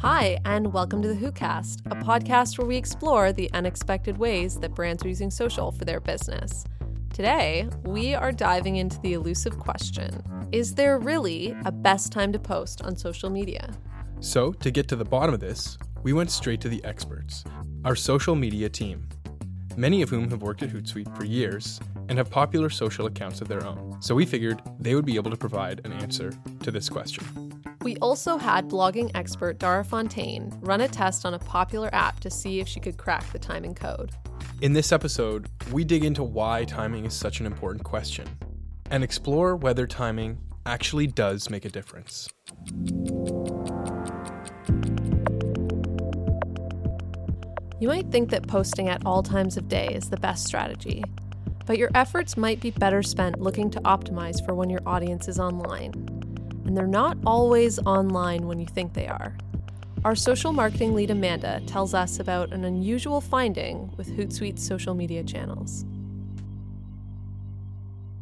Hi, and welcome to the WhoCast, a podcast where we explore the unexpected ways that brands are using social for their business. Today, we are diving into the elusive question Is there really a best time to post on social media? So, to get to the bottom of this, we went straight to the experts, our social media team, many of whom have worked at Hootsuite for years and have popular social accounts of their own. So, we figured they would be able to provide an answer to this question. We also had blogging expert Dara Fontaine run a test on a popular app to see if she could crack the timing code. In this episode, we dig into why timing is such an important question and explore whether timing actually does make a difference. You might think that posting at all times of day is the best strategy, but your efforts might be better spent looking to optimize for when your audience is online. And they're not always online when you think they are. Our social marketing lead Amanda tells us about an unusual finding with Hootsuite's social media channels.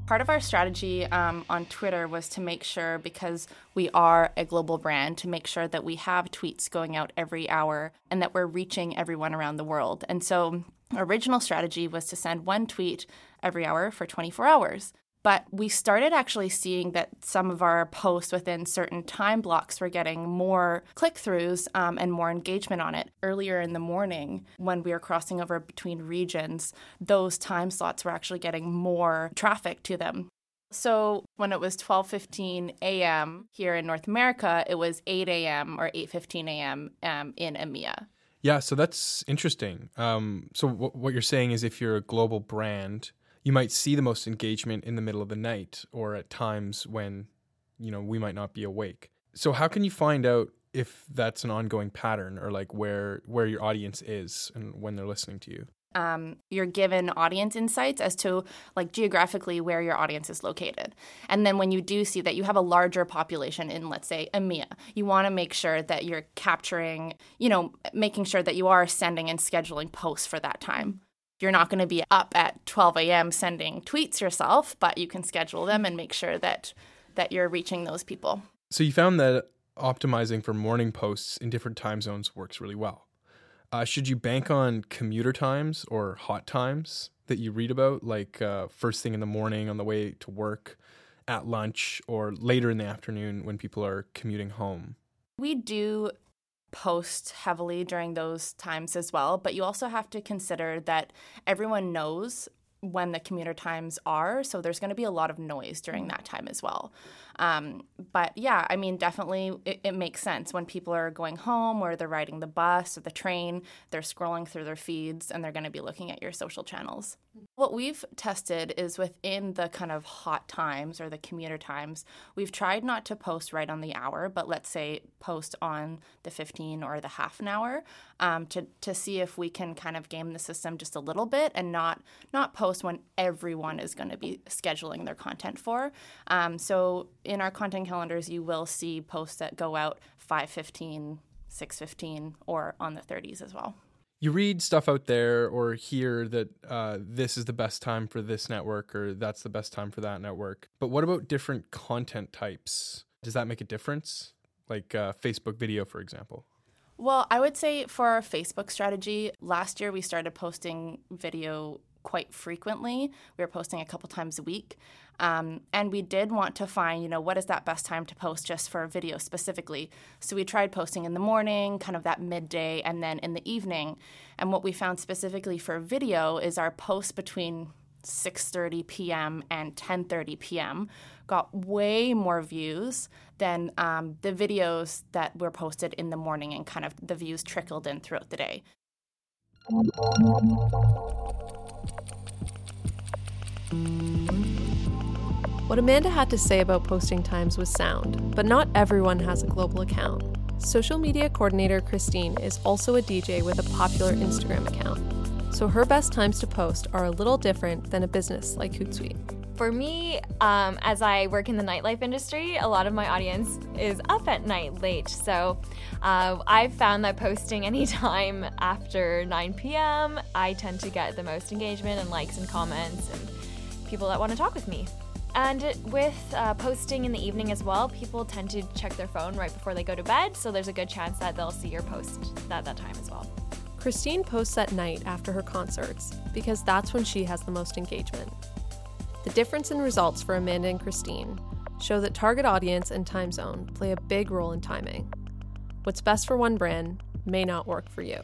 Part of our strategy um, on Twitter was to make sure, because we are a global brand, to make sure that we have tweets going out every hour and that we're reaching everyone around the world. And so, original strategy was to send one tweet every hour for 24 hours. But we started actually seeing that some of our posts within certain time blocks were getting more click throughs um, and more engagement on it. Earlier in the morning, when we were crossing over between regions, those time slots were actually getting more traffic to them. So when it was 12:15 a.m. here in North America, it was 8 a.m. or 8:15 a.m. Um, in EMEA. Yeah, so that's interesting. Um, so w- what you're saying is, if you're a global brand, you might see the most engagement in the middle of the night or at times when you know we might not be awake. So how can you find out if that's an ongoing pattern or like where where your audience is and when they're listening to you? Um, you're given audience insights as to like geographically where your audience is located. And then when you do see that you have a larger population in let's say emea you want to make sure that you're capturing you know making sure that you are sending and scheduling posts for that time you're not going to be up at 12 a.m. sending tweets yourself, but you can schedule them and make sure that that you're reaching those people. So you found that optimizing for morning posts in different time zones works really well. Uh, should you bank on commuter times or hot times that you read about, like uh, first thing in the morning on the way to work, at lunch, or later in the afternoon when people are commuting home? We do post heavily during those times as well. But you also have to consider that everyone knows when the commuter times are. So there's going to be a lot of noise during that time as well. Um, but yeah, I mean, definitely it, it, makes sense when people are going home or they're riding the bus or the train, they're scrolling through their feeds and they're going to be looking at your social channels. What we've tested is within the kind of hot times or the commuter times, we've tried not to post right on the hour, but let's say post on the 15 or the half an hour um, to, to see if we can kind of game the system just a little bit and not not post when everyone is going to be scheduling their content for. Um, so in our content calendars, you will see posts that go out 5:15, 6:15, or on the 30s as well. You read stuff out there or hear that uh, this is the best time for this network or that's the best time for that network. But what about different content types? Does that make a difference? Like uh, Facebook video, for example? Well, I would say for our Facebook strategy, last year we started posting video quite frequently. We were posting a couple times a week. Um, and we did want to find, you know, what is that best time to post just for video specifically. So we tried posting in the morning, kind of that midday, and then in the evening. And what we found specifically for video is our posts between 6:30 p.m. and 10:30 p.m. got way more views than um, the videos that were posted in the morning, and kind of the views trickled in throughout the day. What Amanda had to say about posting times was sound, but not everyone has a global account. Social media coordinator Christine is also a DJ with a popular Instagram account, so her best times to post are a little different than a business like Hootsuite. For me, um, as I work in the nightlife industry, a lot of my audience is up at night late. So uh, I've found that posting anytime after 9 p.m., I tend to get the most engagement and likes and comments and people that want to talk with me. And with uh, posting in the evening as well, people tend to check their phone right before they go to bed, so there's a good chance that they'll see your post at that time as well. Christine posts at night after her concerts because that's when she has the most engagement. The difference in results for Amanda and Christine show that target audience and time zone play a big role in timing. What's best for one brand may not work for you.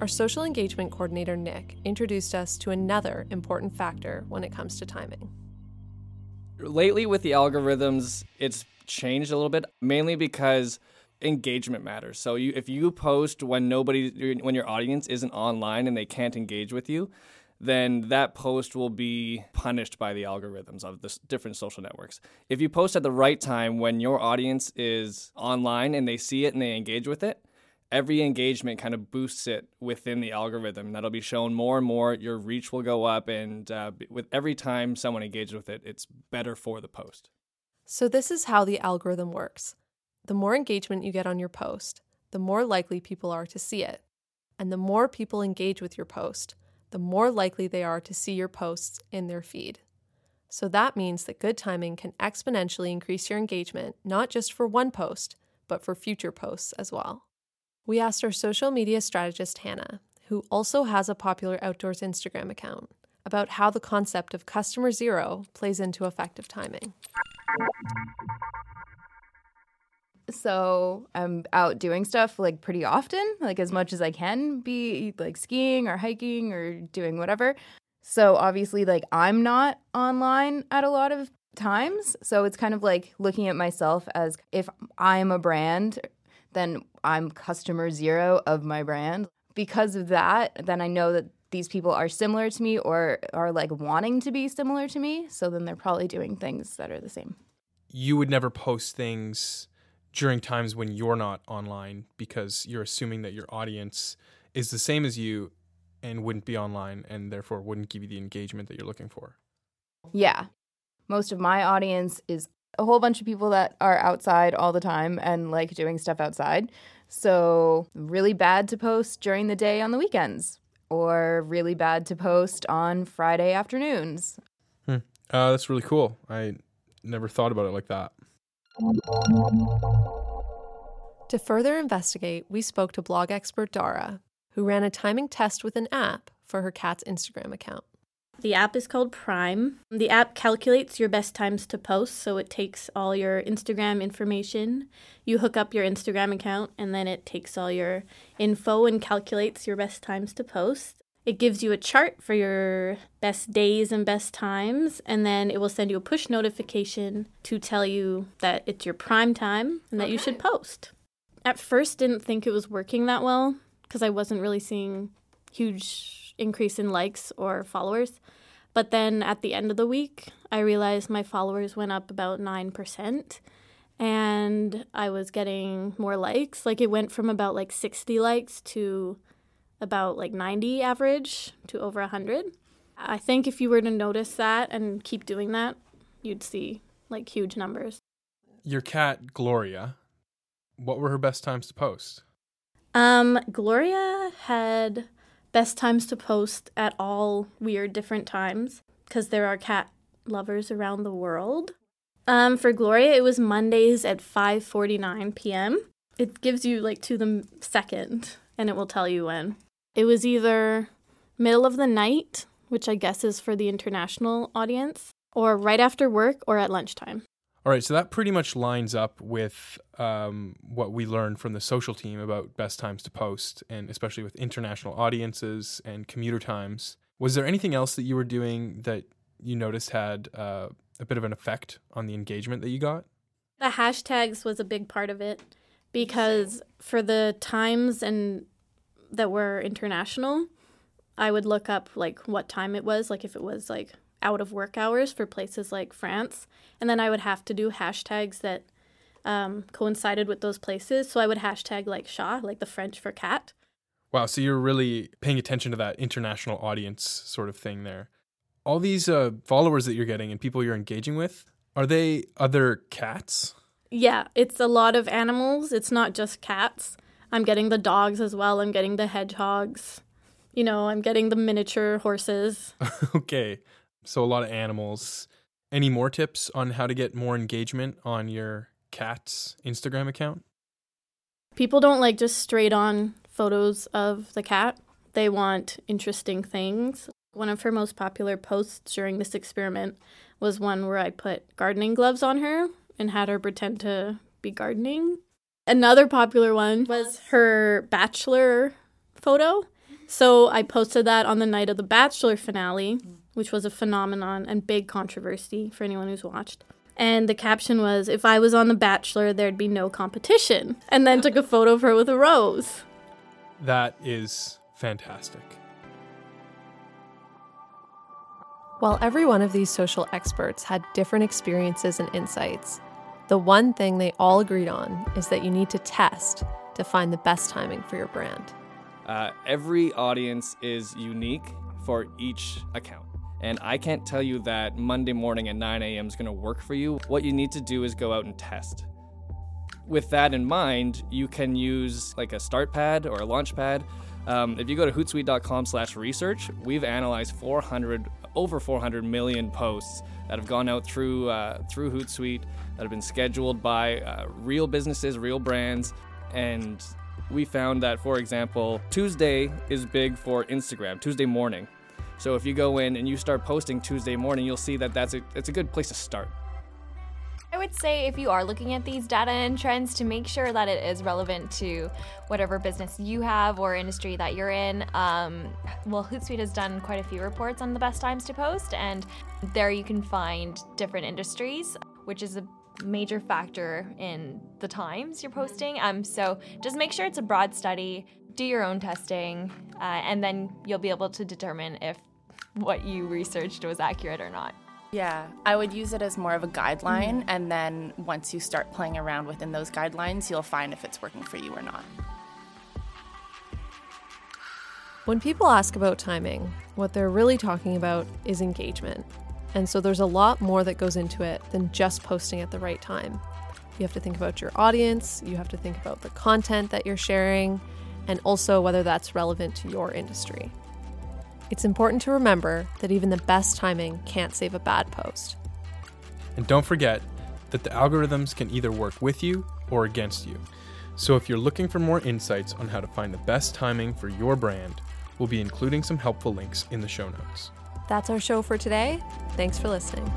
Our social engagement coordinator, Nick, introduced us to another important factor when it comes to timing. Lately, with the algorithms, it's changed a little bit, mainly because engagement matters. So you, if you post when nobody, when your audience isn't online and they can't engage with you, then that post will be punished by the algorithms of the different social networks. If you post at the right time when your audience is online and they see it and they engage with it, every engagement kind of boosts it within the algorithm. That'll be shown more and more. Your reach will go up, and uh, with every time someone engages with it, it's better for the post. So, this is how the algorithm works the more engagement you get on your post, the more likely people are to see it. And the more people engage with your post, the more likely they are to see your posts in their feed. So that means that good timing can exponentially increase your engagement, not just for one post, but for future posts as well. We asked our social media strategist, Hannah, who also has a popular outdoors Instagram account, about how the concept of customer zero plays into effective timing. So I'm out doing stuff like pretty often, like as much as I can be like skiing or hiking or doing whatever. So obviously, like I'm not online at a lot of times. So it's kind of like looking at myself as if I'm a brand, then I'm customer zero of my brand. Because of that, then I know that these people are similar to me or are like wanting to be similar to me. So then they're probably doing things that are the same. You would never post things during times when you're not online because you're assuming that your audience is the same as you and wouldn't be online and therefore wouldn't give you the engagement that you're looking for. Yeah. Most of my audience is a whole bunch of people that are outside all the time and like doing stuff outside. So, really bad to post during the day on the weekends, or really bad to post on Friday afternoons. Hmm. Uh, that's really cool. I never thought about it like that. To further investigate, we spoke to blog expert Dara, who ran a timing test with an app for her cat's Instagram account. The app is called Prime. The app calculates your best times to post, so it takes all your Instagram information. You hook up your Instagram account, and then it takes all your info and calculates your best times to post. It gives you a chart for your best days and best times, and then it will send you a push notification to tell you that it's your prime time and that okay. you should post. At first, didn't think it was working that well because I wasn't really seeing huge increase in likes or followers. But then at the end of the week, I realized my followers went up about 9% and I was getting more likes. Like it went from about like 60 likes to about like 90 average to over 100. I think if you were to notice that and keep doing that, you'd see like huge numbers. Your cat, Gloria, what were her best times to post? Um, Gloria had best times to post at all weird different times because there are cat lovers around the world. Um, for Gloria, it was Mondays at 5:49 p.m. It gives you like to the second, and it will tell you when. It was either middle of the night, which I guess is for the international audience, or right after work or at lunchtime. All right, so that pretty much lines up with um, what we learned from the social team about best times to post, and especially with international audiences and commuter times. Was there anything else that you were doing that you noticed had uh, a bit of an effect on the engagement that you got? The hashtags was a big part of it because for the times and that were international, I would look up like what time it was, like if it was like out of work hours for places like France, and then I would have to do hashtags that um, coincided with those places. So I would hashtag like chat, like the French for cat. Wow, so you're really paying attention to that international audience sort of thing there. All these uh, followers that you're getting and people you're engaging with, are they other cats? Yeah, it's a lot of animals. It's not just cats. I'm getting the dogs as well. I'm getting the hedgehogs. You know, I'm getting the miniature horses. okay. So a lot of animals. Any more tips on how to get more engagement on your cat's Instagram account? People don't like just straight on photos of the cat. They want interesting things. One of her most popular posts during this experiment was one where I put gardening gloves on her and had her pretend to be gardening. Another popular one was her bachelor photo. So I posted that on the night of the bachelor finale, which was a phenomenon and big controversy for anyone who's watched. And the caption was, If I was on The Bachelor, there'd be no competition. And then took a photo of her with a rose. That is fantastic. While every one of these social experts had different experiences and insights, the one thing they all agreed on is that you need to test to find the best timing for your brand. Uh, every audience is unique for each account. And I can't tell you that Monday morning at 9 a.m. is going to work for you. What you need to do is go out and test. With that in mind, you can use like a start pad or a launch pad. Um, if you go to hootsuite.com slash research, we've analyzed 400 over 400 million posts that have gone out through uh, through Hootsuite that have been scheduled by uh, real businesses, real brands, and we found that, for example, Tuesday is big for Instagram. Tuesday morning. So if you go in and you start posting Tuesday morning, you'll see that that's a it's a good place to start. I would say if you are looking at these data and trends to make sure that it is relevant to whatever business you have or industry that you're in. Um, well, Hootsuite has done quite a few reports on the best times to post, and there you can find different industries, which is a major factor in the times you're posting. Um, so just make sure it's a broad study, do your own testing, uh, and then you'll be able to determine if what you researched was accurate or not. Yeah, I would use it as more of a guideline, mm-hmm. and then once you start playing around within those guidelines, you'll find if it's working for you or not. When people ask about timing, what they're really talking about is engagement. And so there's a lot more that goes into it than just posting at the right time. You have to think about your audience, you have to think about the content that you're sharing, and also whether that's relevant to your industry. It's important to remember that even the best timing can't save a bad post. And don't forget that the algorithms can either work with you or against you. So if you're looking for more insights on how to find the best timing for your brand, we'll be including some helpful links in the show notes. That's our show for today. Thanks for listening.